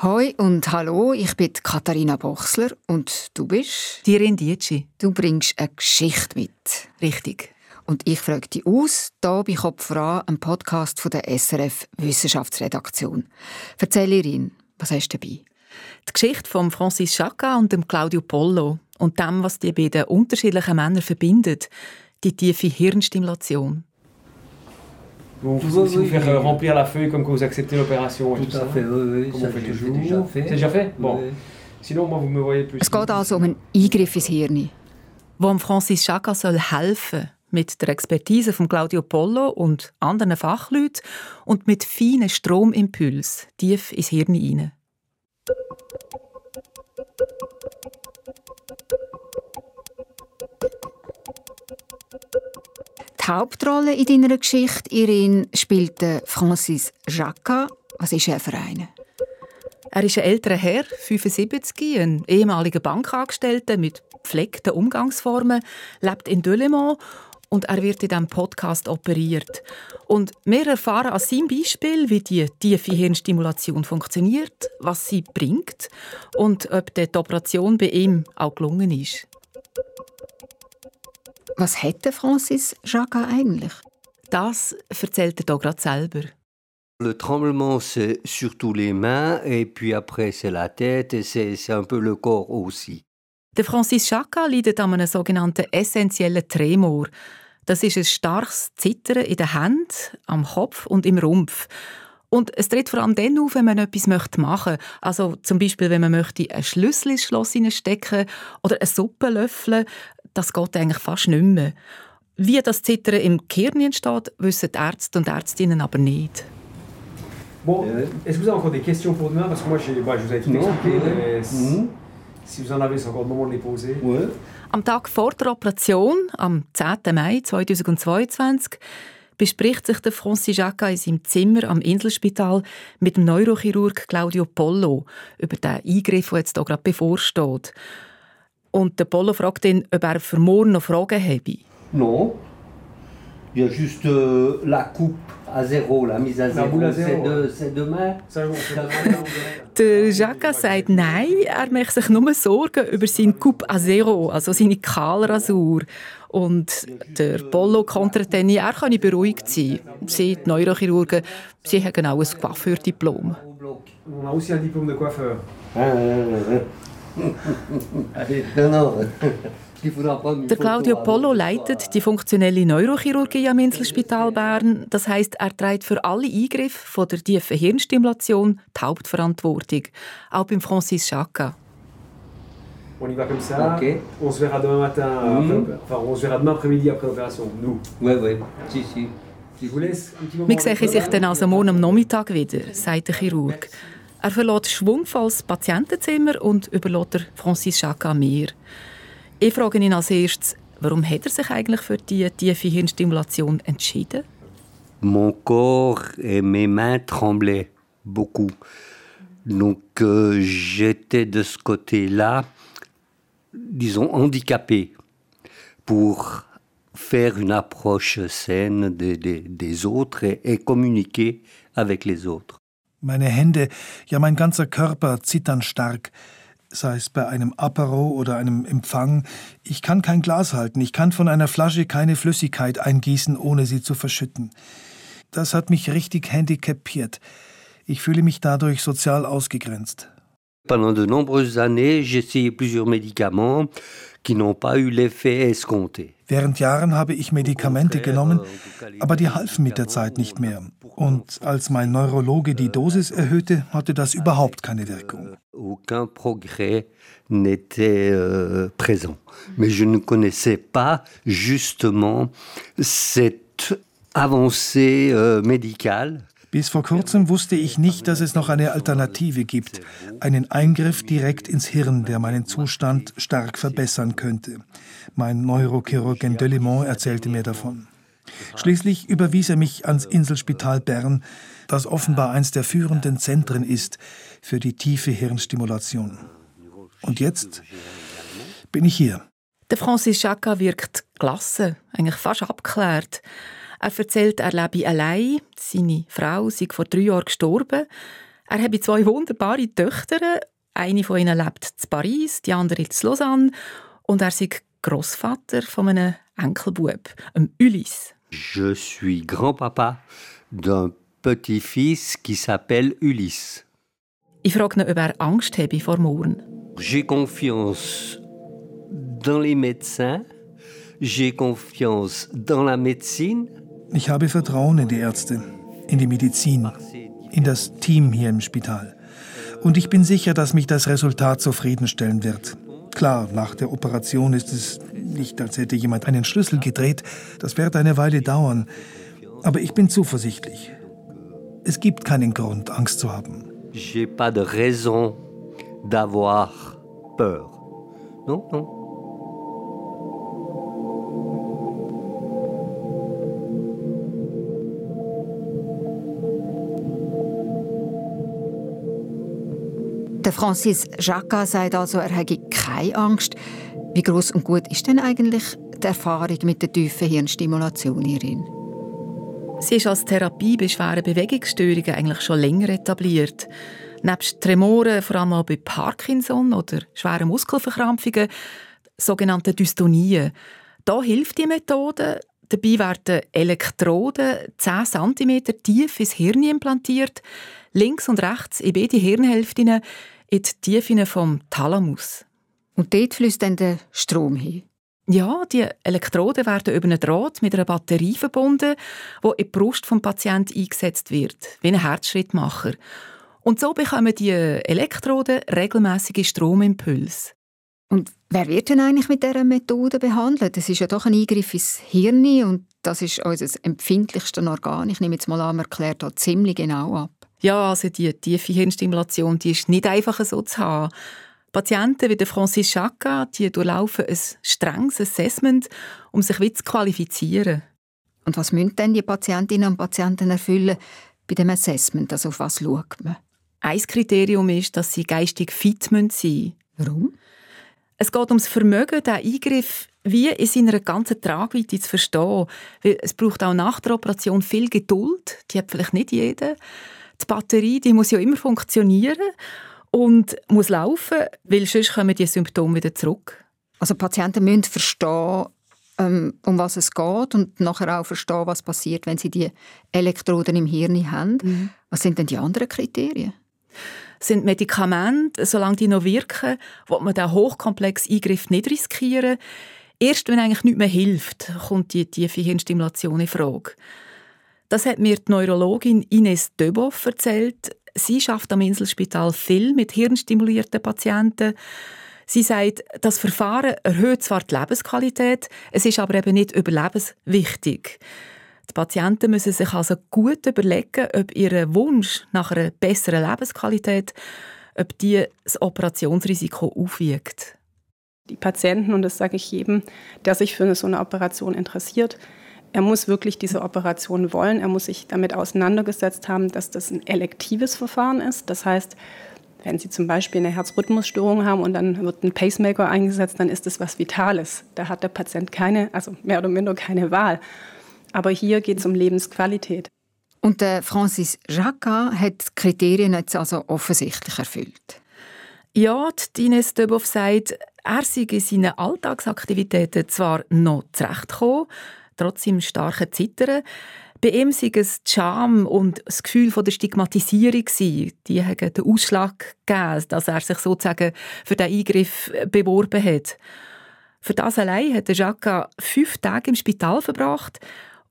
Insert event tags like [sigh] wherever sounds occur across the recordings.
Hoi und hallo, ich bin Katharina Bochsler und du bist? Die Rendici. Du bringst eine Geschichte mit. Richtig. Und ich frage dich aus, hier bei Kopf voran, einem Podcast von der SRF Wissenschaftsredaktion. Erzähl Irin, was hast du dabei? Die Geschichte von Francis Chaka und dem Claudio Pollo und dem, was die beiden unterschiedlichen Männer verbindet, die tiefe Hirnstimulation. Vous, vous, vous faire euh, remplir la feuille comme que vous acceptez l'opération et tout, tout à ça. fait, oui, oui. Comme ça, on fait toujours. déjà fait. C'est déjà fait Bon. Oui. Sinon, moi, vous me voyez plus. Es geht also um einen Eingriff ins Hirn. Wo Francis Chaka soll helfen mit der Expertise von Claudio Pollo und anderen Fachleuten und mit feinen Stromimpuls tief ins Hirn hinein. Hauptrolle in deiner Geschichte, Irin, spielt Francis Jacques. Was ist er für einer? Er ist ein älterer Herr, 75, ein ehemaliger Bankangestellter mit gepflegten Umgangsformen, lebt in Delemont und er wird in diesem Podcast operiert. Und wir erfahren an seinem Beispiel, wie die tiefe Hirnstimulation funktioniert, was sie bringt und ob die Operation bei ihm auch gelungen ist. Was hätte Francis Jacques eigentlich? Das erzählt er hier gerade selber. Le tremblement, c'est surtout les mains, et puis après, c'est la tête, et c'est un peu le corps aussi. Der Francis Chaka leidet an einem sogenannten essentiellen Tremor. Das ist ein starkes Zittern in den Händen, am Kopf und im Rumpf. Und es tritt vor allem dann auf, wenn man etwas machen möchte. Also zum Beispiel, wenn man möchte einen Schlüssel ins Schloss stecken oder eine Suppe löffeln. Das geht eigentlich fast nicht mehr. Wie das Zittern im Gehirn entsteht, wissen die Ärzte und Ärztinnen aber nicht. Bon, est-ce que vous avez encore des questions pour demain Parce que moi, bah, je vous avais tout Non, expliqué, mais si, Mhm. si vous en avez, c'est encore le moment de les poser. Ouais. Am Tag vor der Operation, am 10. Mai 2022, bespricht sich der Francis Jacques in seinem Zimmer am Inselspital mit dem Neurochirurg Claudio Pollo über den Eingriff, der jetzt hier gerade bevorsteht. Und der Pollo fragt ihn, ob er für morgen noch Fragen habe. Non. Il y a juste euh, la coupe à zéro, la mise à zéro. C'est zéro, de, c'est demain. Der Jacques sagt nein, er macht sich nur Sorgen über seinen Coupe à Zero, also seine Kahlrasur. Und der Pollo kontert dann, er könne beruhigt sein. Sie, die Neurochirurgen, sie haben auch ein Coiffeur-Diplom. On a aussi un diplôme de coiffeur. [laughs] Prendre une Der Claudio ce leitet die funktionelle Neurochirurgie am Inselspital Bern. Das heißt, er trägt für alle Eingriffe von der tiefen Hirnstimulation die Hauptverantwortung. Auch beim Francis Chaka. On y va comme ça. Ok. On se verra demain matin, après- enfin, on se verra demain après-midi après l'opération. Nous. Ouais, ouais. Si, si. Je vous laisse un petit moment. Wir sehen sich dann also morgen am Nachmittag wieder, sagt der Chirurg. Er verlässt schwungvolles Patientenzimmer und überlässt Francis Chaka mir. Ich frage ihn als erstes, warum hat er sich eigentlich für die tiefe Hirnstimulation entschieden? Mon corps et mes mains tremblaient beaucoup. Donc euh, j'étais de ce côté-là, disons, handicapé pour faire une approche saine des, des- des autres et, et communiquer avec les autres. Meine Hände, ja mein ganzer Körper zittern stark, sei es bei einem Apero oder einem Empfang. Ich kann kein Glas halten, ich kann von einer Flasche keine Flüssigkeit eingießen, ohne sie zu verschütten. Das hat mich richtig handicapiert. Ich fühle mich dadurch sozial ausgegrenzt. Pendant de nombreuses années, j'ai essayé plusieurs médicaments qui n'ont pas eu l'effet escompté. Während Jahren habe ich Medikamente genommen, aber die halfen mit der Zeit nicht mehr. Und als mein Neurologe die Dosis erhöhte, hatte das überhaupt keine Wirkung. Aucun progrès n'était euh, présent. Mais je ne connaissais pas justement cette avancée euh, médicale. Bis vor kurzem wusste ich nicht, dass es noch eine Alternative gibt. Einen Eingriff direkt ins Hirn, der meinen Zustand stark verbessern könnte. Mein Neurochirurg in Delimont erzählte mir davon. Schließlich überwies er mich ans Inselspital Bern, das offenbar eines der führenden Zentren ist für die tiefe Hirnstimulation. Und jetzt bin ich hier. Der Francis Chaka wirkt gelassen, eigentlich fast abgeklärt. Er erzählt, er lebe allein, seine Frau sei vor drei Jahren gestorben. Er hat zwei wunderbare Töchter. Eine von ihnen lebt in Paris, die andere in Lausanne. Und er ist Großvater von einem Enkelbub, einem Ulysse. Je suis grand-papa d'un petit-fils qui s'appelle Ulysse. Ich frage ihn, ob er Angst habe vor morgen. J'ai confiance dans les médecins. J'ai confiance dans la médecine. Ich habe Vertrauen in die Ärzte, in die Medizin, in das Team hier im Spital. Und ich bin sicher, dass mich das Resultat zufriedenstellen wird. Klar, nach der Operation ist es nicht, als hätte jemand einen Schlüssel gedreht. Das wird eine Weile dauern. Aber ich bin zuversichtlich. Es gibt keinen Grund, Angst zu haben. J'ai pas de raison d'avoir peur. Non, non. Der Francis Jacques sagt also, er habe keine Angst. Wie groß und gut ist denn eigentlich die Erfahrung mit der tiefen Hirnstimulation hierin? Sie ist als Therapie bei schweren Bewegungsstörungen eigentlich schon länger etabliert. Nebst Tremoren, vor allem auch bei Parkinson oder schweren Muskelverkrampfungen, sogenannte Dystonien. Da hilft die Methode. Dabei werden Elektroden 10 cm tief ins Hirn implantiert, links und rechts in beide Hirnhälften in die Tiefen vom Thalamus. Und dort fließt dann der Strom hin? Ja, die Elektroden werden über einen Draht mit einer Batterie verbunden, die in die Brust des Patienten eingesetzt wird, wie ein Herzschrittmacher. Und so bekommen die Elektroden regelmäßige Stromimpulse. Und wer wird denn eigentlich mit dieser Methode behandelt? Das ist ja doch ein Eingriff ins Hirn und das ist unser empfindlichstes Organ. Ich nehme jetzt mal an, man erklärt da ziemlich genau ab. Ja, also die tiefe Hirnstimulation, die ist nicht einfach so zu haben. Patienten wie der Francis Chaka, die durchlaufen ein strenges Assessment, um sich zu qualifizieren. Und was müssen denn die Patientinnen und Patienten erfüllen bei dem Assessment? Also auf was schaut man? Ein Kriterium ist, dass sie geistig fit sein müssen. Warum? Es geht ums Vermögen, den Eingriff wie in seiner ganzen Tragweite zu verstehen. Weil es braucht auch nach der Operation viel Geduld. Die hat vielleicht nicht jeder. Die Batterie die muss ja immer funktionieren und muss laufen, weil sonst kommen die Symptome wieder zurück. Also Patienten müssen verstehen, ähm, um was es geht und nachher auch verstehen, was passiert, wenn sie die Elektroden im Hirn haben. Mhm. Was sind denn die anderen Kriterien? Sind Medikamente, solange die noch wirken, will man diesen hochkomplexen Eingriff nicht riskieren. Erst wenn eigentlich nichts mehr hilft, kommt die tiefe Hirnstimulation in Frage. Das hat mir die Neurologin Ines Döboff erzählt. Sie schafft am Inselspital viel mit hirnstimulierten Patienten. Sie sagt, das Verfahren erhöht zwar die Lebensqualität, es ist aber eben nicht überlebenswichtig. Die Patienten müssen sich also gut überlegen, ob ihr Wunsch nach einer besseren Lebensqualität, ob die das Operationsrisiko aufwiegt. Die Patienten, und das sage ich jedem, der sich für so eine Operation interessiert, er muss wirklich diese Operation wollen. Er muss sich damit auseinandergesetzt haben, dass das ein elektives Verfahren ist. Das heißt, wenn Sie zum Beispiel eine Herzrhythmusstörung haben und dann wird ein Pacemaker eingesetzt, dann ist das was Vitales. Da hat der Patient keine, also mehr oder minder keine Wahl. Aber hier geht es um Lebensqualität. Und der Francis Jacquat hat die Kriterien jetzt also offensichtlich erfüllt. Ja, die Ines Döbow sagt, er sei in seinen Alltagsaktivitäten zwar noch zurechtgekommen, trotz seinem starken Zittern. Bei ihm sei es die Scham und das Gefühl von der Stigmatisierung gewesen. Die haben den Ausschlag gegeben, dass er sich sozusagen für den Eingriff beworben hat. Für das allein hat Jacques fünf Tage im Spital verbracht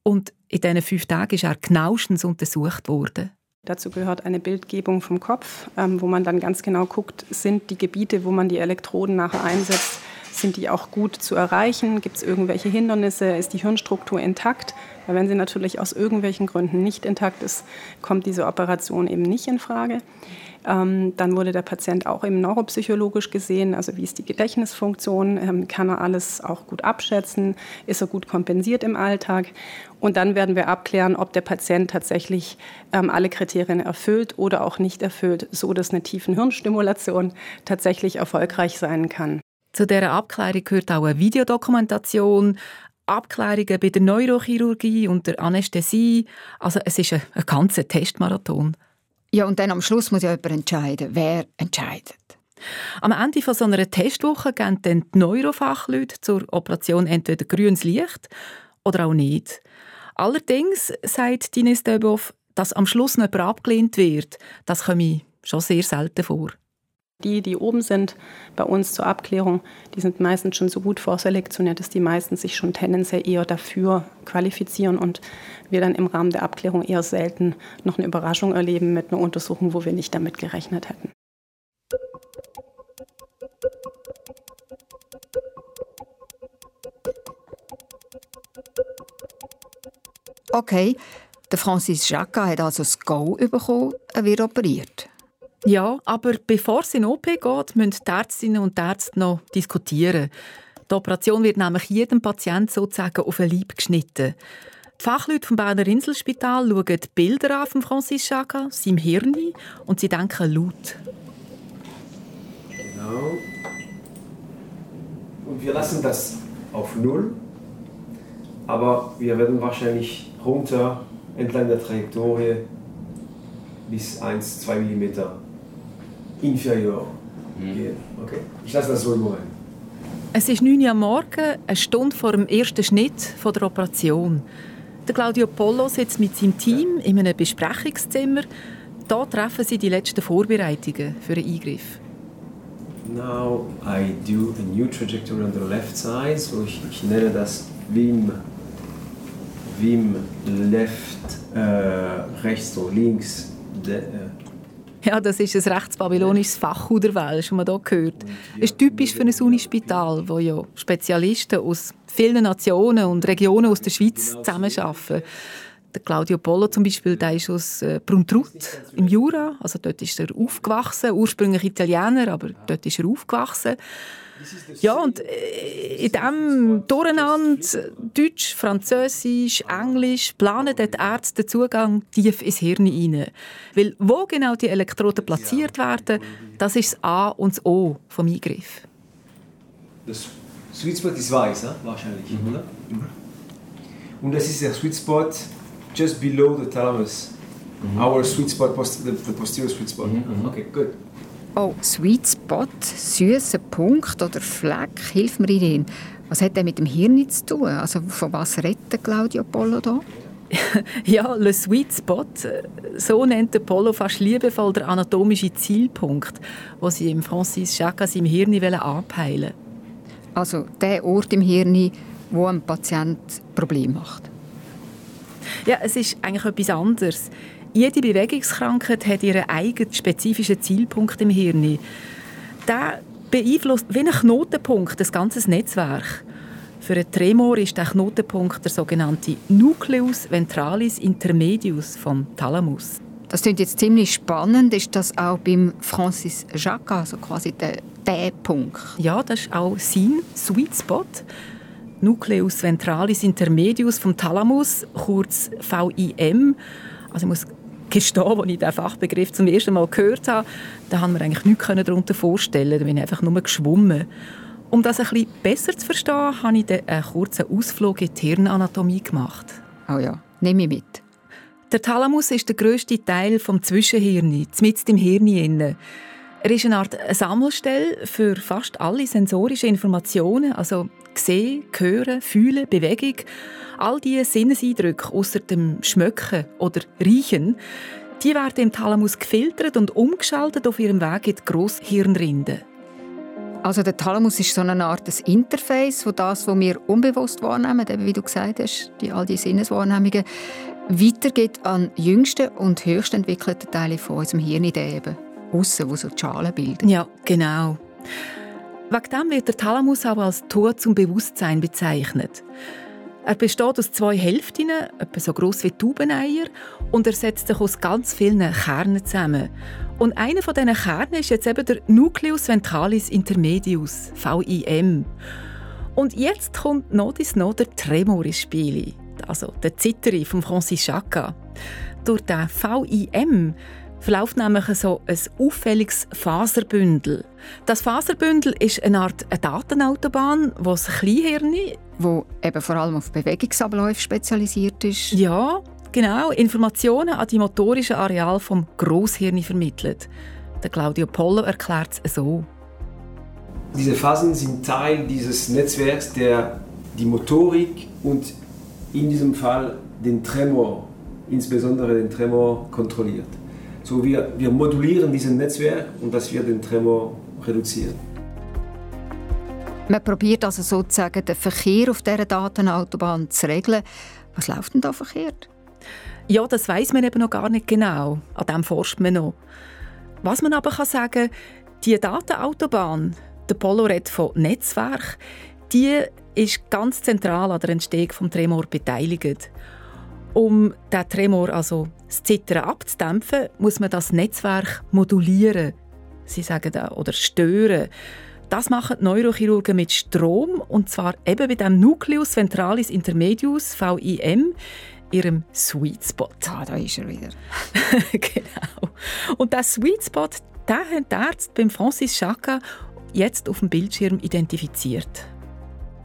und in diesen fünf Tagen ist er genauestens untersucht worden. Dazu gehört eine Bildgebung vom Kopf, ähm, wo man dann ganz genau guckt, sind die Gebiete, wo man die Elektroden nachher einsetzt, sind die auch gut zu erreichen? Gibt es irgendwelche Hindernisse? Ist die Hirnstruktur intakt? Weil wenn sie natürlich aus irgendwelchen Gründen nicht intakt ist, kommt diese Operation eben nicht in Frage. Ähm, dann wurde der Patient auch eben neuropsychologisch gesehen, also wie ist die Gedächtnisfunktion, ähm, kann er alles auch gut abschätzen, ist er gut kompensiert im Alltag. Und dann werden wir abklären, ob der Patient tatsächlich ähm, alle Kriterien erfüllt oder auch nicht erfüllt, so dass eine tiefen Hirnstimulation tatsächlich erfolgreich sein kann. Zu dieser Abklärung gehört auch eine Videodokumentation, Abklärungen bei der Neurochirurgie und der Anästhesie. Also es ist ein, ein ganzer Testmarathon. Ja, und dann am Schluss muss ja jemand entscheiden. Wer entscheidet? Am Ende von so einer Testwoche geben dann die Neurofachleute zur Operation entweder grünes Licht oder auch nicht. Allerdings sagt Dines Döbow, dass am Schluss jemand abgelehnt wird, das komme schon sehr selten vor. Die, die oben sind bei uns zur Abklärung, die sind meistens schon so gut vorselektioniert, dass die meisten sich schon tendenziell eher dafür qualifizieren und wir dann im Rahmen der Abklärung eher selten noch eine Überraschung erleben mit einer Untersuchung, wo wir nicht damit gerechnet hätten. Okay, der Francis Jacques hat also das Go bekommen, er wird operiert. Ja, aber bevor es in OP geht, müssen die Ärztinnen und Ärzte noch diskutieren. Die Operation wird nämlich jedem Patienten sozusagen auf den Leib geschnitten. Die Fachleute vom Berner Inselspital schauen die Bilder an von Francis Chaga, seinem Hirn, und sie denken laut. Genau. Und wir lassen das auf Null, aber wir werden wahrscheinlich runter entlang der Trajektorie bis 1-2 mm inferior gehen. Okay. Ich lasse das so im Moment. Es ist 9 Uhr am Morgen, eine Stunde vor dem ersten Schnitt von der Operation. Der Claudio Polo sitzt mit seinem Team in einem Besprechungszimmer. Da treffen sie die letzten Vorbereitungen für einen Eingriff. Now I do a new trajectory on the left side, so ich, ich nenne das Wim, Wim left, äh, rechts, so links, de, äh, ja, das ist ein rechtsbabylonisches Fachhuderwelsch, das man hier hört. Es ist typisch für ein Unispital, wo ja Spezialisten aus vielen Nationen und Regionen aus der Schweiz zusammenarbeiten. Der Claudio Polo zum Beispiel, der ist aus äh, Bruntrut im Jura, also dort ist er aufgewachsen, ursprünglich Italiener, aber dort ist er aufgewachsen. Ja, und äh, in diesem Durcheinander, Deutsch, Französisch, Englisch, planen die Ärzte den Zugang tief ins Hirn hinein. Weil wo genau die Elektroden platziert werden, das ist das A und das O vom Eingriff. Das Sweet Spot ist weiß, wahrscheinlich, mhm. oder? Mhm. Und das ist der Sweet Spot just below the thalamus. Mhm. Our sweet spot, the, the posterior sweet spot. Mhm. Okay, good. Oh, Sweet Spot, süßer Punkt oder Fleck, hilf mir Ihnen. Was hat der mit dem Hirn zu tun? Also von was redet Claudio Polo da? [laughs] ja, le Sweet Spot, so nennt der Polo fast liebevoll der anatomische Zielpunkt, wo sie im Francis Chagas im Hirn anpeilen wollen. Also der Ort im Hirn, wo ein Patient Problem macht. Ja, es ist eigentlich etwas anderes. Jede Bewegungskrankheit hat ihren eigenen spezifischen Zielpunkt im Hirn. Der beeinflusst wie ein Knotenpunkt das ganze Netzwerk. Für einen Tremor ist der Knotenpunkt der sogenannte Nucleus ventralis intermedius vom Thalamus. Das klingt jetzt ziemlich spannend. Ist das auch beim Francis Jacques, also quasi der, der Punkt? Ja, das ist auch sein Sweet Spot. Nucleus ventralis intermedius vom Thalamus, kurz VIM. Also ich muss gestehen, als ich diesen Fachbegriff zum ersten Mal gehört habe, da haben wir eigentlich nichts darunter vorstellen. Da bin ich einfach nur geschwommen. Um das ein bisschen besser zu verstehen, habe ich einen kurzen Ausflug in die Hirnanatomie gemacht. Oh ja, nehme ich mit. Der Thalamus ist der grösste Teil des Zwischenhirns, mitten im Hirn. Er ist eine Art Sammelstelle für fast alle sensorischen Informationen, also Sehen, Hören, Fühlen, Bewegung. All diese Sinneseindrücke außer dem Schmöcken oder Riechen, die werden im Thalamus gefiltert und umgeschaltet auf ihrem Weg in die Grosshirnrinde. Also der Thalamus ist so eine Art des Interface, wo das, was wir unbewusst wahrnehmen, eben wie du gesagt hast, die, all die Sinneswahrnehmungen, weitergeht an jüngsten und höchst entwickelten Teile von unserem Hirn, eben aussen, wo so die Schalen bilden. Ja, genau. Wegen dem wird der Thalamus auch als Tor zum Bewusstsein bezeichnet. Er besteht aus zwei Hälften, etwa so gross wie Taubeneier, und er setzt sich aus ganz vielen Kernen zusammen. Und einer von diesen Kernen ist jetzt eben der Nucleus ventralis intermedius, VIM. Und jetzt kommt noch dies noch der Tremor ins Spiel, also der Zitteri von Francis Chaka. Durch den VIM verläuft nämlich so ein auffälliges Faserbündel. Das Faserbündel ist eine Art Datenautobahn, wo das Kleinhirn wo eben vor allem auf Bewegungsabläufe spezialisiert ist. Ja, genau Informationen an die motorischen Areal vom Grosshirn vermittelt. Der Claudio Pollo erklärt es so. Diese Phasen sind Teil dieses Netzwerks, der die Motorik und in diesem Fall den Tremor, insbesondere den Tremor, kontrolliert. So wir, wir modulieren dieses Netzwerk und das wird den Tremor reduzieren. Man probiert also sozusagen den Verkehr auf dieser Datenautobahn zu regeln. Was läuft denn da verkehrt? Ja, das weiß man eben noch gar nicht genau. An dem forscht man noch. Was man aber kann sagen, die Datenautobahn, der Polo redet von Netzwerk, die ist ganz zentral an der Entstehung des Tremor beteiligt. Um den Tremor, also das Zittern abzudämpfen, muss man das Netzwerk modulieren. Sie sagen da, oder stören. Das machen Neurochirurgen mit Strom und zwar eben bei dem Nucleus ventralis intermedius VIM, ihrem Sweet Spot. Ah, da ist er wieder. [laughs] genau. Und das Sweet Spot, den haben die Ärzte beim Francis Chaka jetzt auf dem Bildschirm identifiziert.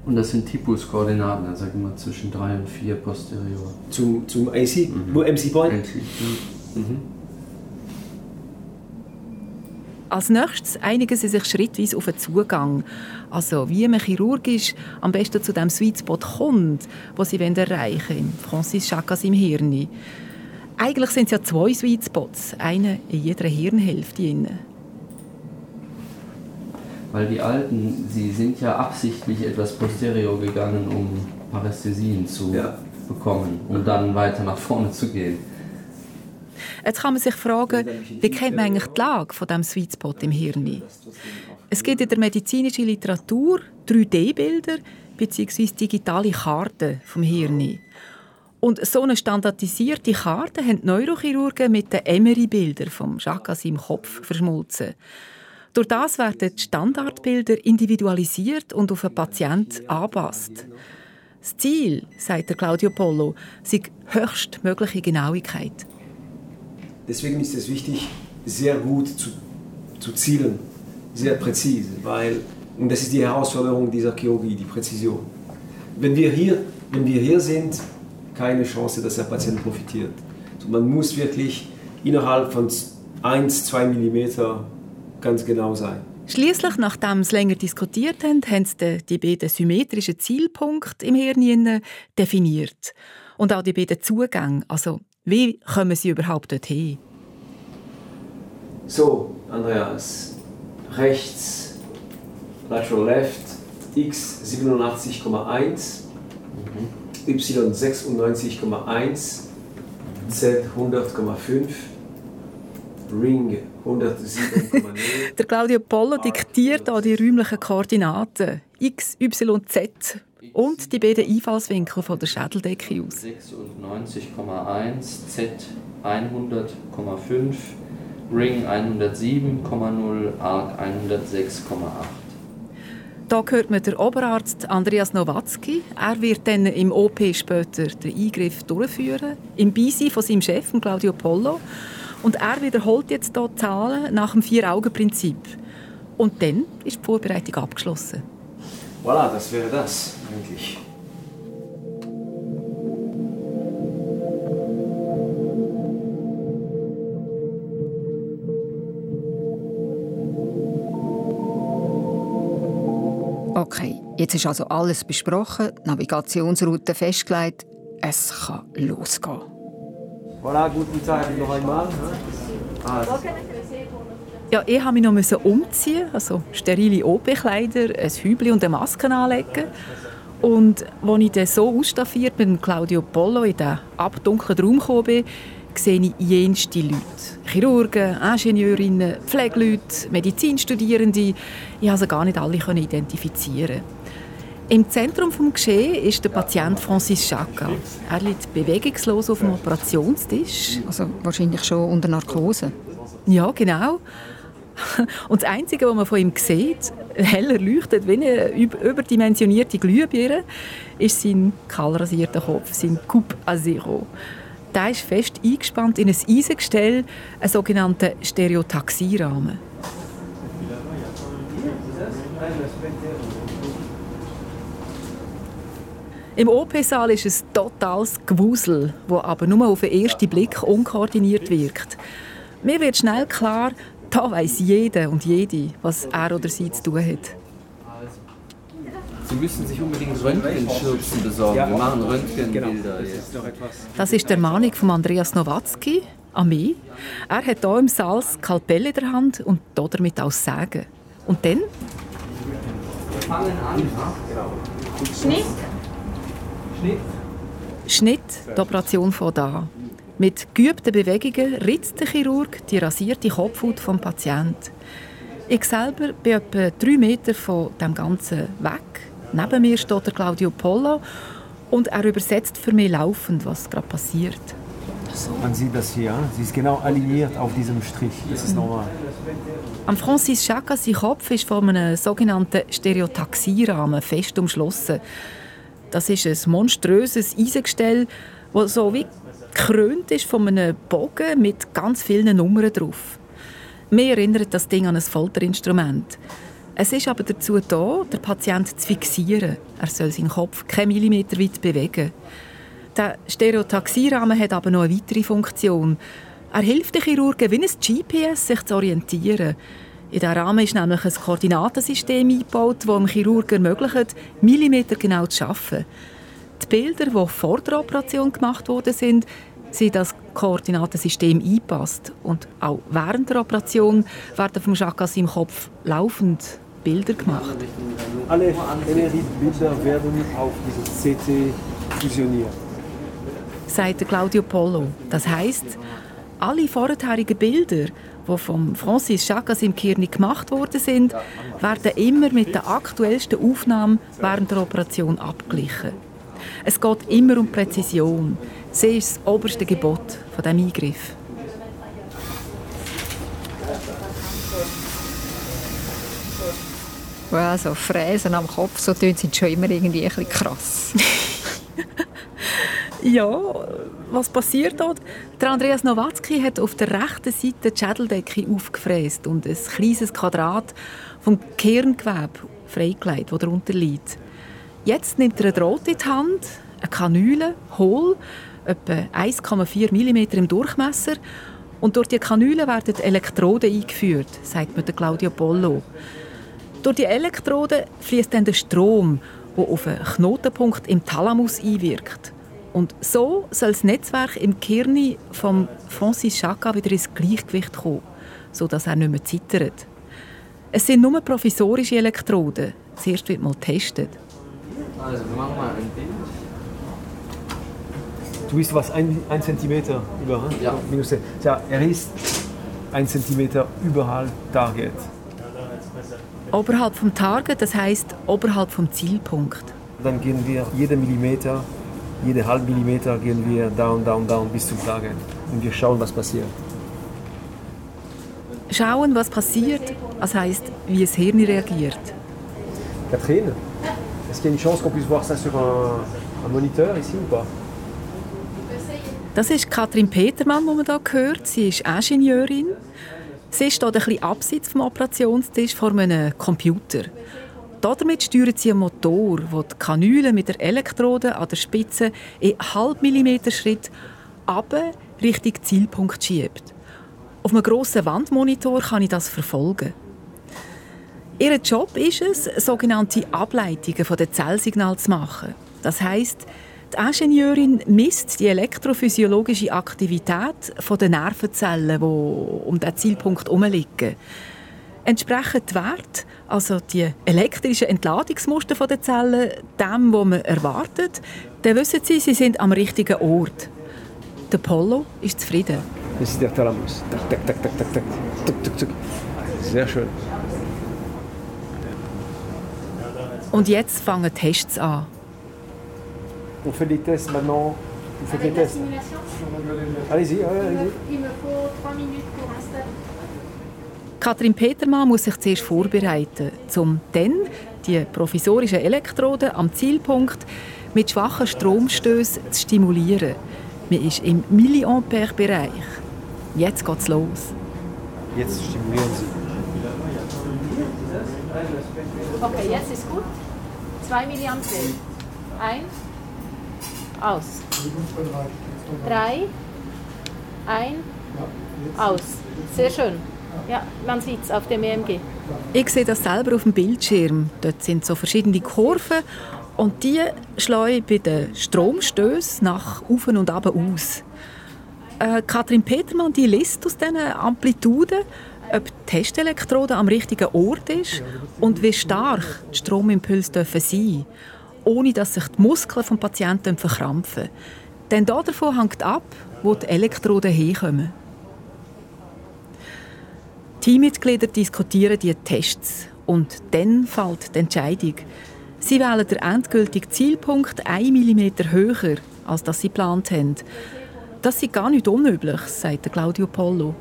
Und das sind Typuskoordinaten, also sagen wir zwischen 3 und 4 posterior. Zum, zum AC, mhm. MC Point? Mhm. Als nächstes einigen sie sich schrittweise auf den Zugang. Also wie man chirurgisch am besten zu dem Sweet Spot kommt, den sie erreichen wollen, im Francis Chakas im Hirn. Eigentlich sind es ja zwei Sweet Spots, einer in jeder Hirnhälfte. Weil die Alten, sie sind ja absichtlich etwas posterior gegangen, um Parästhesien zu ja. bekommen, um dann weiter nach vorne zu gehen. Jetzt kann man sich fragen, wie kennt man eigentlich die Lage von dem Sweet Spot im Hirn? Es gibt in der medizinischen Literatur 3D-Bilder bzw. digitale Karten vom Hirn. Und so eine standardisierte Karte haben die Neurochirurgen mit den Emery-Bildern vom Jacques im Kopf verschmolzen. Durch das werden die Standardbilder individualisiert und auf den Patienten angepasst. Das Ziel, sagt Claudio Polo, sei höchstmögliche Genauigkeit. Deswegen ist es wichtig, sehr gut zu, zu zielen, sehr präzise, weil, und das ist die Herausforderung dieser Chirurgie, die Präzision. Wenn wir hier, wenn wir hier sind, keine Chance, dass der Patient profitiert. Also man muss wirklich innerhalb von 1, 2 mm ganz genau sein. Schließlich, nachdem sie länger diskutiert haben, haben sie die beiden symmetrischen Zielpunkte im Hirn definiert. Und auch die beiden Zugänge, also wie kommen Sie überhaupt dorthin? So, Andreas, rechts, lateral left, x 87,1, y 96,1, z 100,5, ring 107,0. [laughs] Der Claudio Pollo diktiert hier die räumlichen Koordinaten x, y, z und die beiden Einfallswinkel von der Schädeldecke aus. 96,1, Z 100,5, Ring 107,0, Arc 106,8. Da hört man den Oberarzt Andreas Nowatzki. Er wird dann im OP später den Eingriff durchführen, im Beisein von seinem Chef, Claudio Pollo. Und er wiederholt jetzt hier Zahlen nach dem Vier-Augen-Prinzip. Und dann ist die Vorbereitung abgeschlossen. Voilà, das wäre das eigentlich. Okay, jetzt ist also alles besprochen, Navigationsroute festgelegt. Es kann losgehen. Voilà, guten Tag noch einmal. Ah, ja, ich musste mich noch umziehen, also sterile OP-Kleider, ein Hübli und eine Maske anlegen. Und als ich dann so ausstaffiert mit Claudio Pollo in den abdunkelten Raum gekommen bin, sehe ich jenste Leute. Chirurgen, Ingenieurinnen, Pflegeleute, Medizinstudierende. Ich konnte sie gar nicht alle identifizieren. Im Zentrum des Geschehens ist der Patient Francis Chaka. Er liegt bewegungslos auf dem Operationstisch. Also wahrscheinlich schon unter Narkose. Ja, genau. Und das Einzige, was man von ihm sieht, heller leuchtet wie eine überdimensionierte Glühbirne, ist sein kahlrasierter Kopf, sein Coupe à Zero. Der ist fest eingespannt in ein Eisengestell, einen sogenannten Stereotaxierahmen. Im OP-Saal ist es totales Gewusel, wo aber nur auf den ersten Blick unkoordiniert wirkt. Mir wird schnell klar, da weiß jeder und jede, was er oder sie zu tun hat. Sie müssen sich unbedingt Röntgenschürzen besorgen. Wir machen Röntgenbilder. Genau. Das ist der Mahnung von Andreas Nowatzki an mich. Er hat hier im Saal das Kalpell in der Hand und damit auch Sagen. Und dann? Wir fangen an. Schnitt. Schnitt. Schnitt, die Operation von da. Mit geübten Bewegungen ritzt der Chirurg die rasierte Kopfhaut vom Patienten. Ich selber bin etwa drei Meter von dem Ganzen weg. Neben mir steht der Claudio Polo und er übersetzt für mich laufend, was gerade passiert. Man sieht das hier, sie ist genau aligniert auf diesem Strich. Das ist normal. Am Francis Chaka sein Kopf ist von einem sogenannten Stereotaxierahmen fest umschlossen. Das ist ein monströses Eisengestell, das so wie gekrönt ist von einem Bogen mit ganz vielen Nummern drauf. Mir erinnert das Ding an ein Folterinstrument. Es ist aber dazu da, den Patienten zu fixieren. Er soll seinen Kopf keinen Millimeter weit bewegen. Der Stereotaxierahmen hat aber noch eine weitere Funktion. Er hilft den Chirurgen wie ein GPS, sich zu orientieren. In diesem Rahmen ist nämlich ein Koordinatensystem eingebaut, das dem Chirurgen ermöglicht, Millimeter genau zu arbeiten. Die Bilder, die vor der Operation gemacht wurden, sind, sind das Koordinatensystem eingepasst. Und auch während der Operation werden vom Jacques im Kopf laufend Bilder gemacht. Alle MRI-Bilder werden auf dieses CT fusioniert. Sagt Claudio Polo. Das heißt, alle vorherigen Bilder, die von Francis Chagas im Kirni gemacht worden sind, werden immer mit der aktuellsten Aufnahme während der Operation abgeglichen. Es geht immer um Präzision. Sie ist das oberste Gebot von diesem Eingriff. Wow, so Fräsen am Kopf, so tun sind schon immer irgendwie ein bisschen krass. [laughs] ja, was passiert dort? Der Andreas Nowatzki hat auf der rechten Seite die Schädeldecke aufgefräst und ein kleines Quadrat vom Kerngewebe freigelegt, das darunter liegt. Jetzt nimmt er eine Draht in die Hand, eine Kanüle, hohl, etwa 1,4 mm im Durchmesser. Und durch die Kanüle werden Elektroden eingeführt, sagt mir Claudio Pollo. Durch die Elektroden fließt dann der Strom, der auf einen Knotenpunkt im Thalamus einwirkt. Und so soll das Netzwerk im Kirni von Francis Chaka wieder ins Gleichgewicht kommen, sodass er nicht mehr zittert. Es sind nur provisorische Elektroden. Zuerst wird mal getestet. Also, wir machen mal ein Bild. Du bist was, ein, ein Zentimeter über? Ja. Minus, ja. Er ist ein Zentimeter überall Target. Oberhalb vom Target, das heißt oberhalb vom Zielpunkt. Dann gehen wir jeden Millimeter, jede halbe Millimeter gehen wir down, down, down bis zum Target. Und wir schauen, was passiert. Schauen, was passiert, das heißt, wie das Hirn reagiert. Catherine, est-ce qu'il y a une chance qu'on puisse voir ça sur un, un moniteur ici ou pas? Das ist Katrin Petermann, die man hier hört. Sie ist Ingenieurin. Sie steht ein bisschen abseits vom Operationstisch vor einem Computer. Damit steuert sie einen Motor, der die Kanüle mit der Elektrode an der Spitze in halb Millimeter Schritt aber Richtung Zielpunkt schiebt. Auf einem grossen Wandmonitor kann ich das verfolgen. Ihr Job ist es, sogenannte Ableitungen von den zu machen. Das heißt, die Ingenieurin misst die elektrophysiologische Aktivität der Nervenzellen, die um diesen Zielpunkt herumliegen. Entsprechend die Werte, also die elektrischen Entladungsmuster der Zellen, dem, was man erwartet, dann wissen sie, sie sind am richtigen Ort. Der Polo ist zufrieden. Das ist der Thalamus. Tak, tak, tak, tak, tak, tak, tak, tak. Sehr schön. Und jetzt fangen Tests an. On fait des tests maintenant. Vous faites les tests. Allez-y, allez-y. Il me faut 3 minutes pour installer. Katrin Petermann muss sich zuerst vorbereiten, um dann die provisorischen Elektroden am Zielpunkt mit schwachen Stromstößen zu stimulieren. Man ist im Milliampere-Bereich. Jetzt geht's los. Jetzt stimulieren Sie. Okay, jetzt ist gut. 2 Milliampere. 1, aus. Drei, ein, aus. Sehr schön. Ja, man sieht es auf dem EMG. Ich sehe das selber auf dem Bildschirm. Dort sind so verschiedene Kurven und die schlagen bei den Stromstößen nach oben und ab aus. Äh, Katrin Petermann die liest aus diesen Amplituden, ob die Testelektrode am richtigen Ort ist und wie stark die Stromimpulse dürfen sein ohne dass sich die Muskeln des Patienten verkrampfen. Denn davon hängt ab, wo die Elektroden herkommen. Teammitglieder diskutieren die Tests und dann fällt die Entscheidung. Sie wählen den endgültigen Zielpunkt 1 mm höher, als das sie geplant haben. Das ist gar nicht unüblich, sagt Claudio Pollo.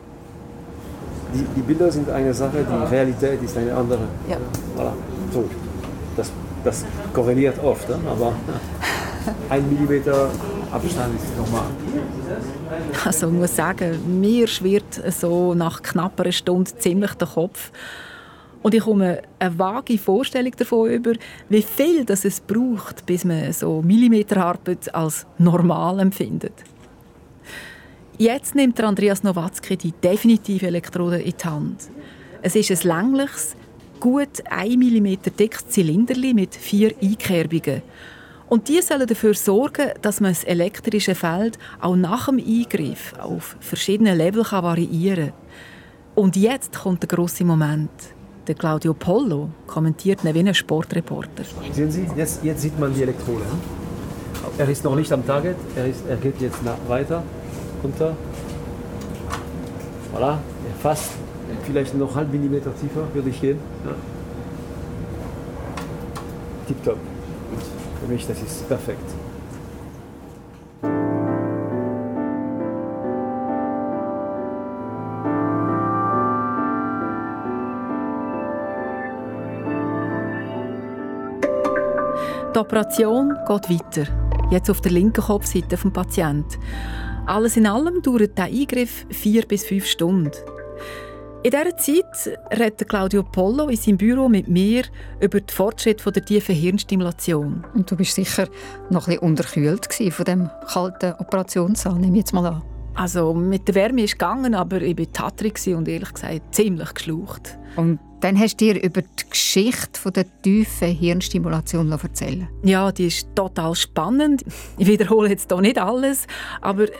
Die, die, Bilder sind eine Sache, die Realität ist eine andere. Ja. Voilà. So. Das, das korreliert oft, ne? aber ein Millimeter Abstand ist normal. Also ich muss sagen, mir schwirrt so nach knapp einer Stunde ziemlich der Kopf. Und ich komme eine vage Vorstellung davon über, wie viel das es braucht, bis man so Millimeterarbeit als normal empfindet. Jetzt nimmt Andreas Nowatzki die definitive Elektrode in die Hand. Es ist ein längliches, gut 1 mm dickes Zylinder mit vier Einkerbungen. Und die sollen dafür sorgen, dass man das elektrische Feld auch nach dem Eingriff auf verschiedenen Level variieren kann. Und jetzt kommt der große Moment. Der Claudio Pollo kommentiert ihn wie ein Sportreporter. Sehen Sie, jetzt, jetzt sieht man die Elektrode. Er ist noch nicht am Target, er, ist, er geht jetzt nach, weiter, runter. Voilà, er fasst vielleicht noch halb Millimeter tiefer würde ich gehen. Ja. Tipptopp. Für mich, das ist perfekt. Die Operation geht weiter. Jetzt auf der linken Kopfseite des Patienten. Alles in allem dauert der Eingriff vier bis fünf Stunden. In dieser Zeit redet Claudio Pollo in seinem Büro mit mir über den Fortschritt der tiefen Hirnstimulation. Und du bist sicher noch ein bisschen unterkühlt von dem kalten Operationssaal, nehme ich jetzt mal an. Also mit der Wärme ist gegangen, aber ich war tatrig und ehrlich gesagt ziemlich geschlaucht. Und dann hast du dir über die Geschichte der tiefen Hirnstimulation erzählen Ja, die ist total spannend. Ich wiederhole jetzt hier nicht alles, aber äh,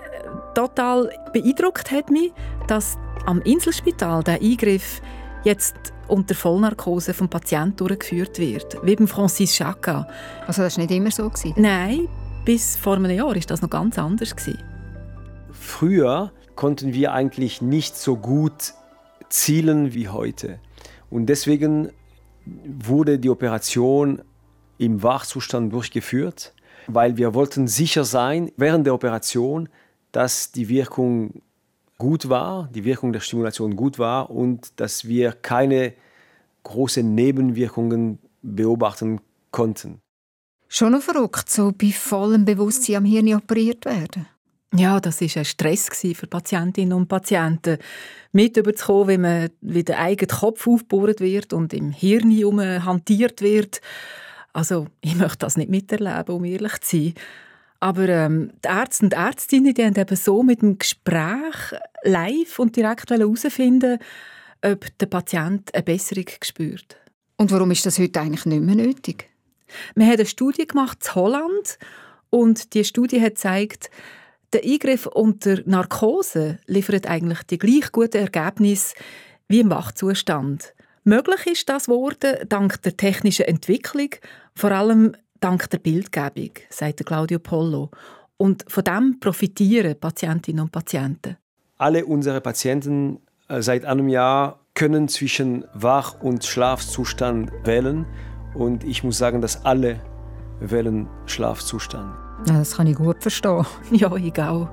total beeindruckt hat mich, dass am Inselspital der Eingriff jetzt unter Vollnarkose vom Patienten durchgeführt wird, wie beim Francis Chaka. Also das war nicht immer so? Nein, bis vor einem Jahr war das noch ganz anders. Früher konnten wir eigentlich nicht so gut zielen wie heute. Und deswegen wurde die Operation im Wachzustand durchgeführt, weil wir wollten sicher sein während der Operation, dass die Wirkung gut war, die Wirkung der Stimulation gut war und dass wir keine großen Nebenwirkungen beobachten konnten. Schon noch verrückt, so bei vollem Bewusstsein am Hirn operiert werden. Ja, das war ein Stress für Patientinnen und Patienten. Mit überzukommen, wie man wie der eigene Kopf aufgebohrt wird und im Hirn hantiert wird. Also, ich möchte das nicht miterleben, um ehrlich zu sein. Aber ähm, die Ärzte und Ärztinnen die haben eben so mit dem Gespräch live und direkt herausfinden ob der Patient eine Besserung spürt. Und warum ist das heute eigentlich nicht mehr nötig? Wir haben eine Studie gemacht in Holland und die Studie hat gezeigt, der Eingriff unter Narkose liefert eigentlich die gleich guten Ergebnisse wie im Wachzustand. Möglich ist das geworden dank der technischen Entwicklung, vor allem dank der Bildgebung, sagt Claudio Pollo. Und von dem profitieren Patientinnen und Patienten. Alle unsere Patienten äh, seit einem Jahr können zwischen Wach- und Schlafzustand wählen. Und ich muss sagen, dass alle wählen Schlafzustand. Ja, das kann ich gut verstehen. [laughs] Ja, ich auch.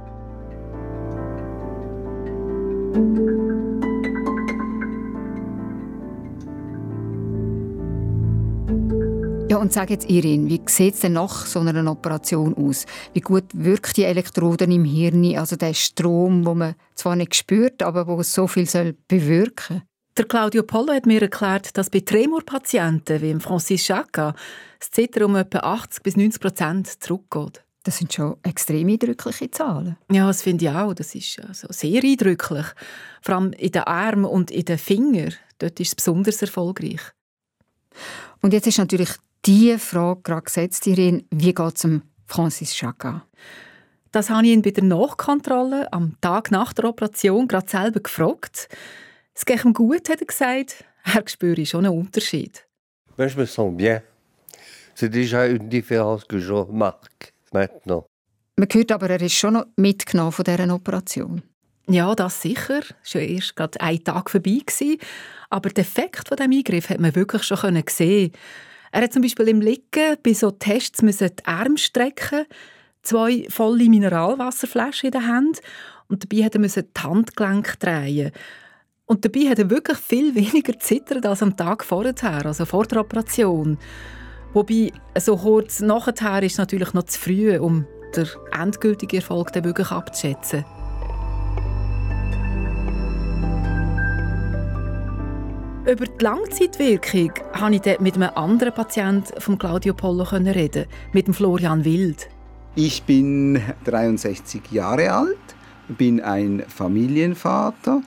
Ja, und sag jetzt, Irin, wie sieht es denn nach so einer Operation aus? Wie gut wirkt die Elektroden im Hirn, also der Strom, wo man zwar nicht spürt, aber wo so viel soll bewirken Der Claudio Pollo hat mir erklärt, dass bei Tremorpatienten wie Francis Chaka das Zittern um etwa 80 bis 90 Prozent zurückgeht. Das sind schon extrem eindrückliche Zahlen. Ja, das finde ich auch. Das ist also sehr eindrücklich. Vor allem in den Armen und in den Fingern. Dort ist es besonders erfolgreich. Und jetzt ist natürlich die Frage gerade gesetzt, Irene, wie geht es Francis Chaka? Das habe ich ihn bei der Nachkontrolle am Tag nach der Operation gerade selber gefragt. Es geht ihm gut, hat er gesagt. Er spüre schon einen Unterschied. Ben, je me sens bien. C'est déjà une différence que je remarque maintenant. Man hört aber, er ist schon noch mitgenommen von dieser Operation. Ja, das sicher. Schon erst gerade ein Tag vorbei gewesen. Aber den Effekt von dem Eingriff hat man wirklich schon sehen. Er hat zum Beispiel im Liegen bei so Tests müssen die Arme strecken, zwei volle Mineralwasserflaschen in der Hand und dabei hat er die Handgelenke drehen. Und dabei hat er wirklich viel [laughs] weniger zittert als am Tag vorher, also vor der Operation. Wobei, so kurz nachher ist natürlich noch zu früh, um den endgültigen Erfolg dann wirklich abzuschätzen. Über die Langzeitwirkung konnte ich dort mit einem anderen Patienten von Claudio Pollo reden, mit dem Florian Wild. Ich bin 63 Jahre alt, bin ein Familienvater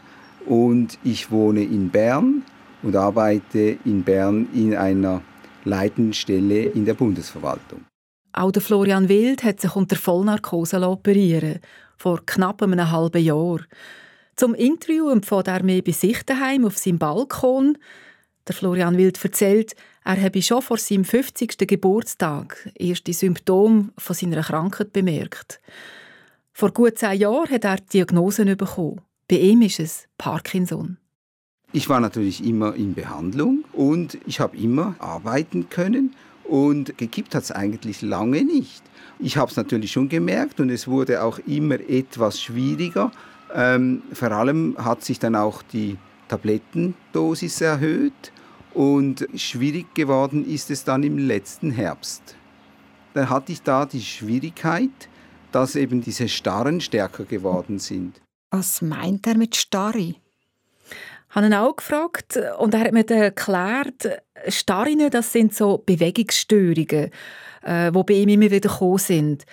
und ich wohne in Bern und arbeite in Bern in einer leitenden Stelle in der Bundesverwaltung. Auch der Florian Wild hat sich unter Vollnarkose operieren vor knapp einem halben Jahr. Zum Interview empfohlt er mir bei sich daheim auf seinem Balkon. Der Florian Wild erzählt, er habe schon vor seinem 50. Geburtstag erste Symptome von seiner Krankheit bemerkt. Vor gut zehn Jahren hat er Diagnosen bekommen. Bei ihm ist es Parkinson. Ich war natürlich immer in Behandlung und ich habe immer arbeiten können und gekippt hat es eigentlich lange nicht. Ich habe es natürlich schon gemerkt und es wurde auch immer etwas schwieriger. Ähm, vor allem hat sich dann auch die Tablettendosis erhöht und schwierig geworden ist es dann im letzten Herbst. Dann hatte ich da die Schwierigkeit, dass eben diese Starren stärker geworden sind. Was meint er mit Starre? habe ihn auch gefragt und er hat mir erklärt, Starrinen, das sind so Bewegungsstörungen, äh, die bei ihm immer wieder gekommen sind.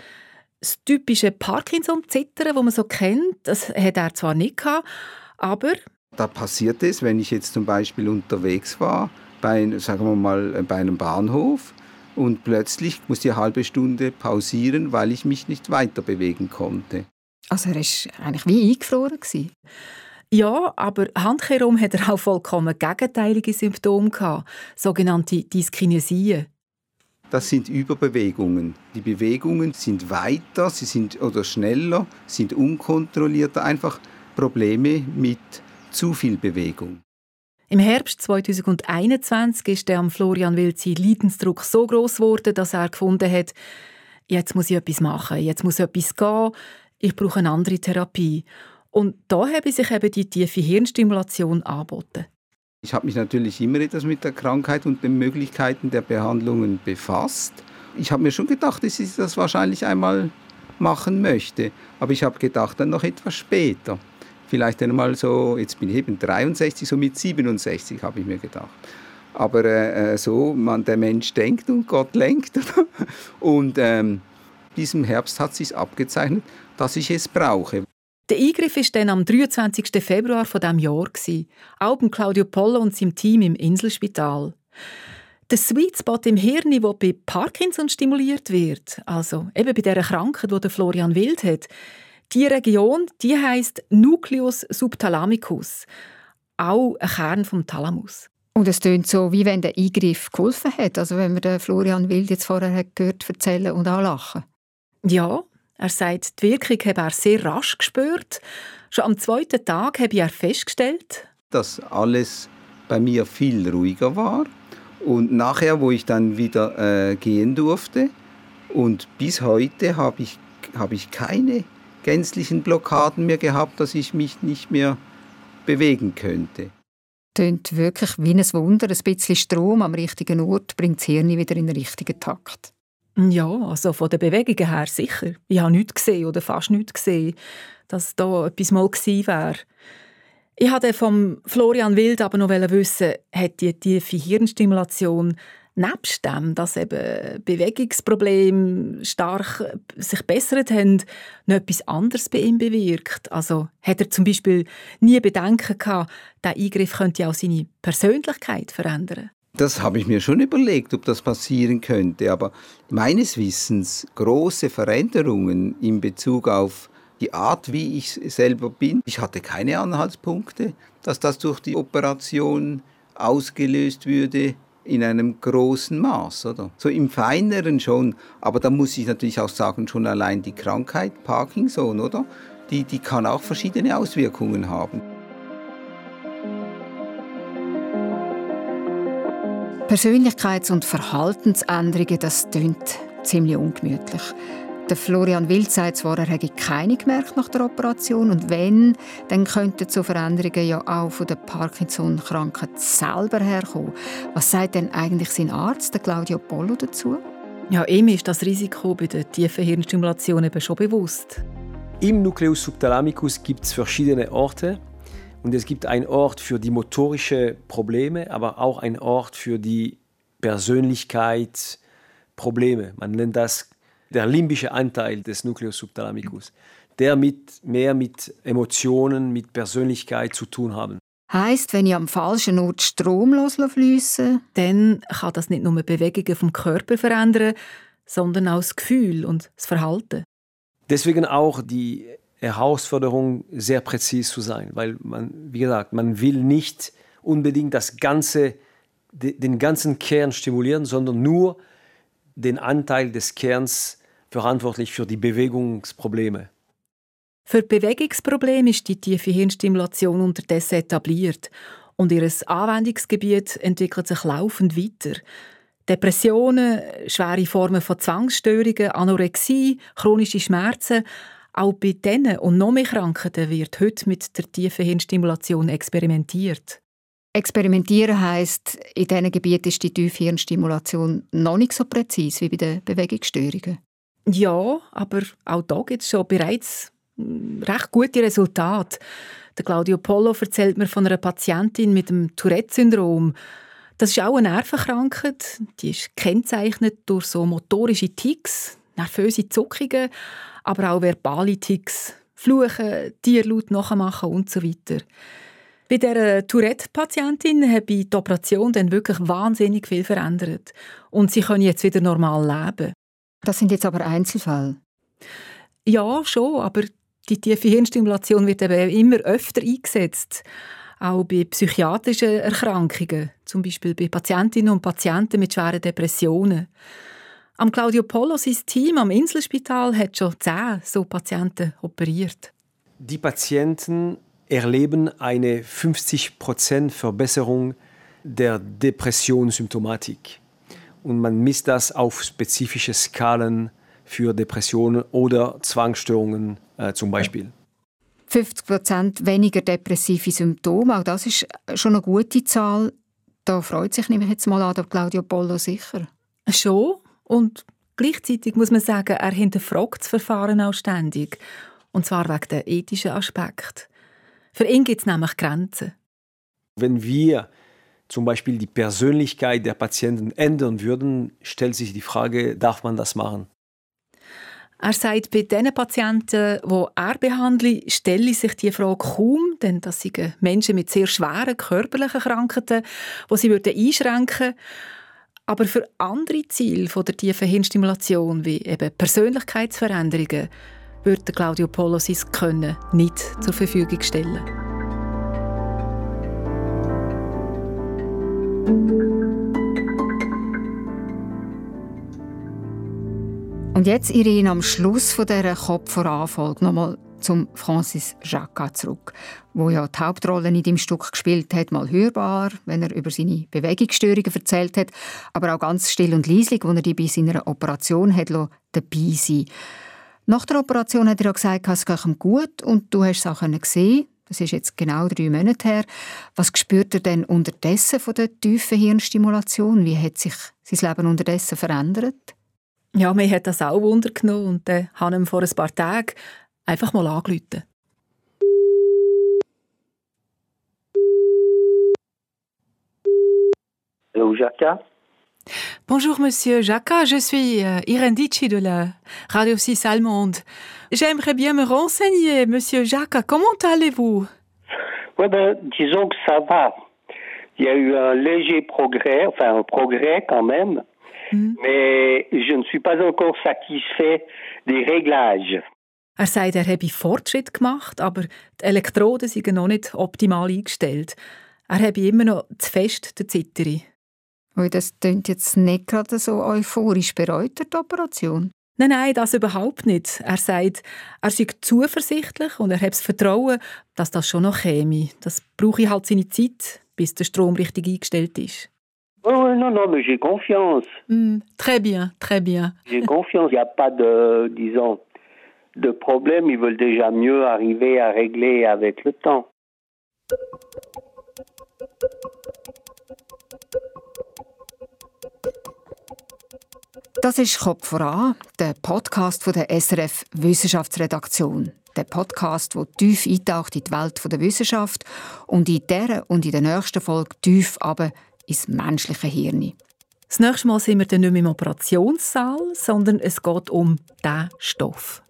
Das typische Parkinson-Zittern, das man so kennt, das hat er zwar nicht gehabt, aber... Da passiert es, wenn ich jetzt zum Beispiel unterwegs war, bei, sagen wir mal, bei einem Bahnhof und plötzlich musste ich eine halbe Stunde pausieren, weil ich mich nicht weiter bewegen konnte. Also er war eigentlich wie eingefroren? Gewesen. Ja, aber handherum hat er auch vollkommen gegenteilige Symptome gehabt, sogenannte Dyskinesien. Das sind Überbewegungen. Die Bewegungen sind weiter, sie sind oder schneller, sind unkontrollierter, einfach Probleme mit zu viel Bewegung. Im Herbst 2021 ist der Florian Wild sein Leidensdruck so groß geworden, dass er gefunden hat, jetzt muss ich etwas machen, jetzt muss etwas gehen, ich brauche eine andere Therapie. Und da habe sich eben die tiefe Hirnstimulation angeboten. Ich habe mich natürlich immer etwas mit der Krankheit und den Möglichkeiten der Behandlungen befasst. Ich habe mir schon gedacht, dass ich das wahrscheinlich einmal machen möchte. Aber ich habe gedacht, dann noch etwas später. Vielleicht einmal so, jetzt bin ich eben 63, so mit 67 habe ich mir gedacht. Aber äh, äh, so, man, der Mensch denkt und Gott lenkt. [laughs] und ähm, diesem Herbst hat sich abgezeichnet, dass ich es brauche. Der Eingriff war dann am 23. Februar von diesem Jahr. Auch bei Claudio Pollo und seinem Team im Inselspital. Der Sweet Spot im Hirn, der bei Parkinson stimuliert wird, also eben bei dieser Krankheit, die Florian Wild hat, die Region, die heißt Nucleus subthalamicus, auch ein Kern vom Thalamus. Und es tönt so, wie wenn der Eingriff geholfen hat. Also wenn wir den Florian Wild jetzt vorher hat gehört erzählen und auch lachen. Ja, er sagt, die Wirkung habe er sehr rasch gespürt. Schon am zweiten Tag habe er festgestellt, dass alles bei mir viel ruhiger war. Und nachher, wo ich dann wieder äh, gehen durfte, und bis heute habe ich, hab ich keine gänzlichen Blockaden mehr gehabt, dass ich mich nicht mehr bewegen könnte. Tönt wirklich wie ein Wunder. Ein bisschen Strom am richtigen Ort bringt das Hirn wieder in den richtigen Takt. Ja, also von der Bewegung her sicher. Ich habe nichts gesehen oder fast nichts gesehen, dass da etwas mal gewesen wäre. Ich wollte vom Florian Wild aber noch wissen, hat die tiefe Hirnstimulation nebst dem, dass eben Bewegungsprobleme stark sich bessert haben, noch etwas anderes bei ihm bewirkt? Also hat er zum Beispiel nie Bedenken gehabt, der Eingriff könnte auch seine Persönlichkeit verändern? Das habe ich mir schon überlegt, ob das passieren könnte. Aber meines Wissens große Veränderungen in Bezug auf die Art, wie ich selber bin. Ich hatte keine Anhaltspunkte, dass das durch die Operation ausgelöst würde in einem großen Maß, oder? So im Feineren schon, aber da muss ich natürlich auch sagen, schon allein die Krankheit Parkinson, oder? Die, die kann auch verschiedene Auswirkungen haben. Persönlichkeits- und Verhaltensänderungen, das klingt ziemlich ungemütlich. Der Florian Wild sagt zwar, er hätte keine gemerkt nach der Operation und wenn, dann könnten so Veränderungen ja auch von der Parkinson-Krankheit selber herkommen. Was sagt denn eigentlich sein Arzt, der Claudio Pollo, dazu? Ja, ihm ist das Risiko bei der tiefen Hirnstimulation eben schon bewusst. Im Nucleus subthalamicus gibt es verschiedene Orte und es gibt einen Ort für die motorischen Probleme, aber auch einen Ort für die Persönlichkeitsprobleme. Man nennt das der limbische Anteil des Nucleus subthalamicus, der mit, mehr mit Emotionen, mit Persönlichkeit zu tun haben. Heißt, wenn ich am falschen Ort Strom fließen, dann kann das nicht nur Bewegungen vom Körper verändern, sondern auch das Gefühl und das Verhalten. Deswegen auch die Herausforderung, sehr präzise zu sein, weil man, wie gesagt, man will nicht unbedingt das ganze, den ganzen Kern stimulieren, sondern nur den Anteil des Kerns verantwortlich für die Bewegungsprobleme. Für Bewegungsprobleme ist die tiefe Hirnstimulation unterdessen etabliert und ihr Anwendungsgebiet entwickelt sich laufend weiter. Depressionen, schwere Formen von Zwangsstörungen, Anorexie, chronische Schmerzen, auch bei diesen und noch mehr Krankheiten wird heute mit der tiefen Hirnstimulation experimentiert. Experimentieren heisst, in diesen Gebieten ist die tiefe Hirnstimulation noch nicht so präzise wie bei den Bewegungsstörungen. Ja, aber auch da gibt es schon bereits hm, recht gute Resultate. Der Claudio Polo erzählt mir von einer Patientin mit dem Tourette-Syndrom. Das ist auch eine Nervenkrankheit. Die ist kennzeichnet durch so motorische Ticks, nervöse Zuckungen, aber auch verbale Ticks, Fluchen, Tierlaut nachmachen und so weiter. Bei dieser Tourette-Patientin habe ich die Operation dann wirklich wahnsinnig viel verändert. Und sie können jetzt wieder normal leben. Das sind jetzt aber Einzelfälle. Ja, schon, aber die tiefe Hirnstimulation wird eben immer öfter eingesetzt. Auch bei psychiatrischen Erkrankungen, zum Beispiel bei Patientinnen und Patienten mit schweren Depressionen. Am Claudio Polo, sein Team am Inselspital, hat schon zehn so Patienten operiert. Die Patienten erleben eine 50% Verbesserung der Depressionssymptomatik und man misst das auf spezifische Skalen für Depressionen oder Zwangsstörungen äh, zum Beispiel. 50 Prozent weniger depressive Symptome, auch das ist schon eine gute Zahl. Da freut sich nämlich jetzt mal an der Claudio Pollo sicher. Schon und gleichzeitig muss man sagen, er hinterfragt das Verfahren auch ständig. Und zwar wegen der ethischen Aspekt. Für ihn gibt es nämlich Grenzen. Wenn wir zum Beispiel die Persönlichkeit der Patienten ändern würden, stellt sich die Frage, darf man das machen? Er sagt, bei den Patienten, die er behandelt, stelle sich die Frage kaum, denn das sind Menschen mit sehr schweren körperlichen Krankheiten, die sie einschränken würden. Aber für andere Ziele der tiefen Hirnstimulation, wie eben Persönlichkeitsveränderungen, würde Claudio Polo sein Können nicht zur Verfügung stellen. Und jetzt, Irene, am Schluss von dieser Kopfvoranfolge nochmal zum Francis Jacquat zurück, wo ja die Hauptrolle in dem Stück gespielt hat, mal hörbar, wenn er über seine Bewegungsstörungen erzählt hat, aber auch ganz still und leislich, wo er die bei seiner Operation hat dabei sein Nach der Operation hat er ja gesagt, es geht ihm gut und du hast es auch gesehen. Das ist jetzt genau drei Monate her. Was spürt er denn unterdessen von der tiefen Hirnstimulation? Wie hat sich sein Leben unterdessen verändert? Ja, mir hat das auch Wunder genommen und dann habe ihm vor ein paar Tagen einfach mal angerufen. Hallo, Jacques. Bonjour Monsieur Jacques, je suis euh, Dici de la Radio 6 allemande. J'aimerais bien me renseigner, Monsieur Jacques, comment allez-vous? Ouais, ben, disons que ça va. Il y a eu un léger progrès, enfin un progrès quand même, mm. mais je ne suis pas encore satisfait des réglages. Er sagt, er habe Fortschritt gemacht, aber die Elektroden sind noch nicht optimal eingestellt. Er habe immer noch zu fest der Zittere. Und das klingt jetzt nicht gerade so euphorisch bereut, die Operation. Nein, nein, das überhaupt nicht. Er sagt, er sei zuversichtlich und er habe das Vertrauen, dass das schon noch käme. Das brauche halt seine Zeit, bis der Strom richtig eingestellt ist. Oui, oui, non, non, mais j'ai confiance. Mm, très bien, très bien. J'ai confiance. Il n'y a pas de, disons, de problème. Ils veulent déjà mieux arriver à régler avec le temps. Das ist Kopf voran, der Podcast von der SRF Wissenschaftsredaktion. Der Podcast, der tief eintaucht in die Welt der Wissenschaft und in dieser und in der nächsten Folge tief aber ins menschliche Hirn. Das nächste Mal sind wir dann nicht mehr im Operationssaal, sondern es geht um diesen Stoff.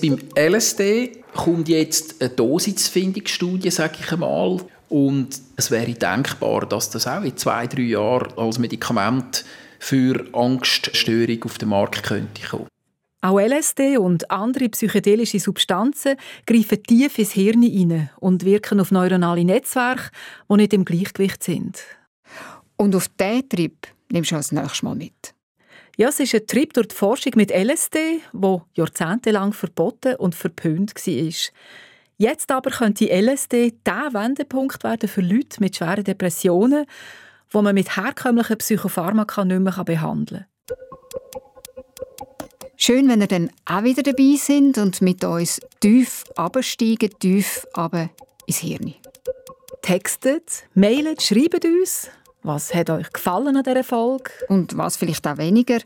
Beim LSD kommt jetzt eine Dosisfindungsstudie, sage ich einmal. Und es wäre denkbar, dass das auch in zwei, drei Jahren als Medikament für Angststörung auf den Markt könnte kommen. Auch LSD und andere psychedelische Substanzen greifen tief ins Hirn hinein und wirken auf neuronale Netzwerke, die nicht im Gleichgewicht sind. Und auf diesen Trip nimmst du als nächstes Mal mit. Ja, es ist ein Trip durch die Forschung mit LSD, wo jahrzehntelang verboten und verpönt war. Jetzt aber könnte LSD der Wendepunkt werden für Leute mit schweren Depressionen, wo man mit herkömmlichen Psychopharmaka nicht mehr behandeln kann. Schön, wenn ihr dann auch wieder dabei sind und mit uns tief absteigen, tief aber ins Hirn. Textet, mailet, schreibt uns. Was hat euch gefallen an dieser Folge? Und was vielleicht auch weniger?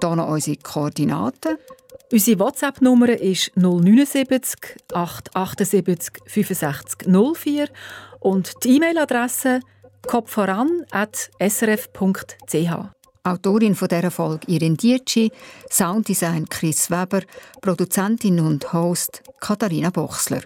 Hier noch unsere Koordinaten. Unsere WhatsApp-Nummer ist 079 878 65 04 und die E-Mail-Adresse kopfvoran.srf.ch. Autorin von dieser Folge Irin Dietschi, Sounddesign Chris Weber, Produzentin und Host Katharina Bochsler.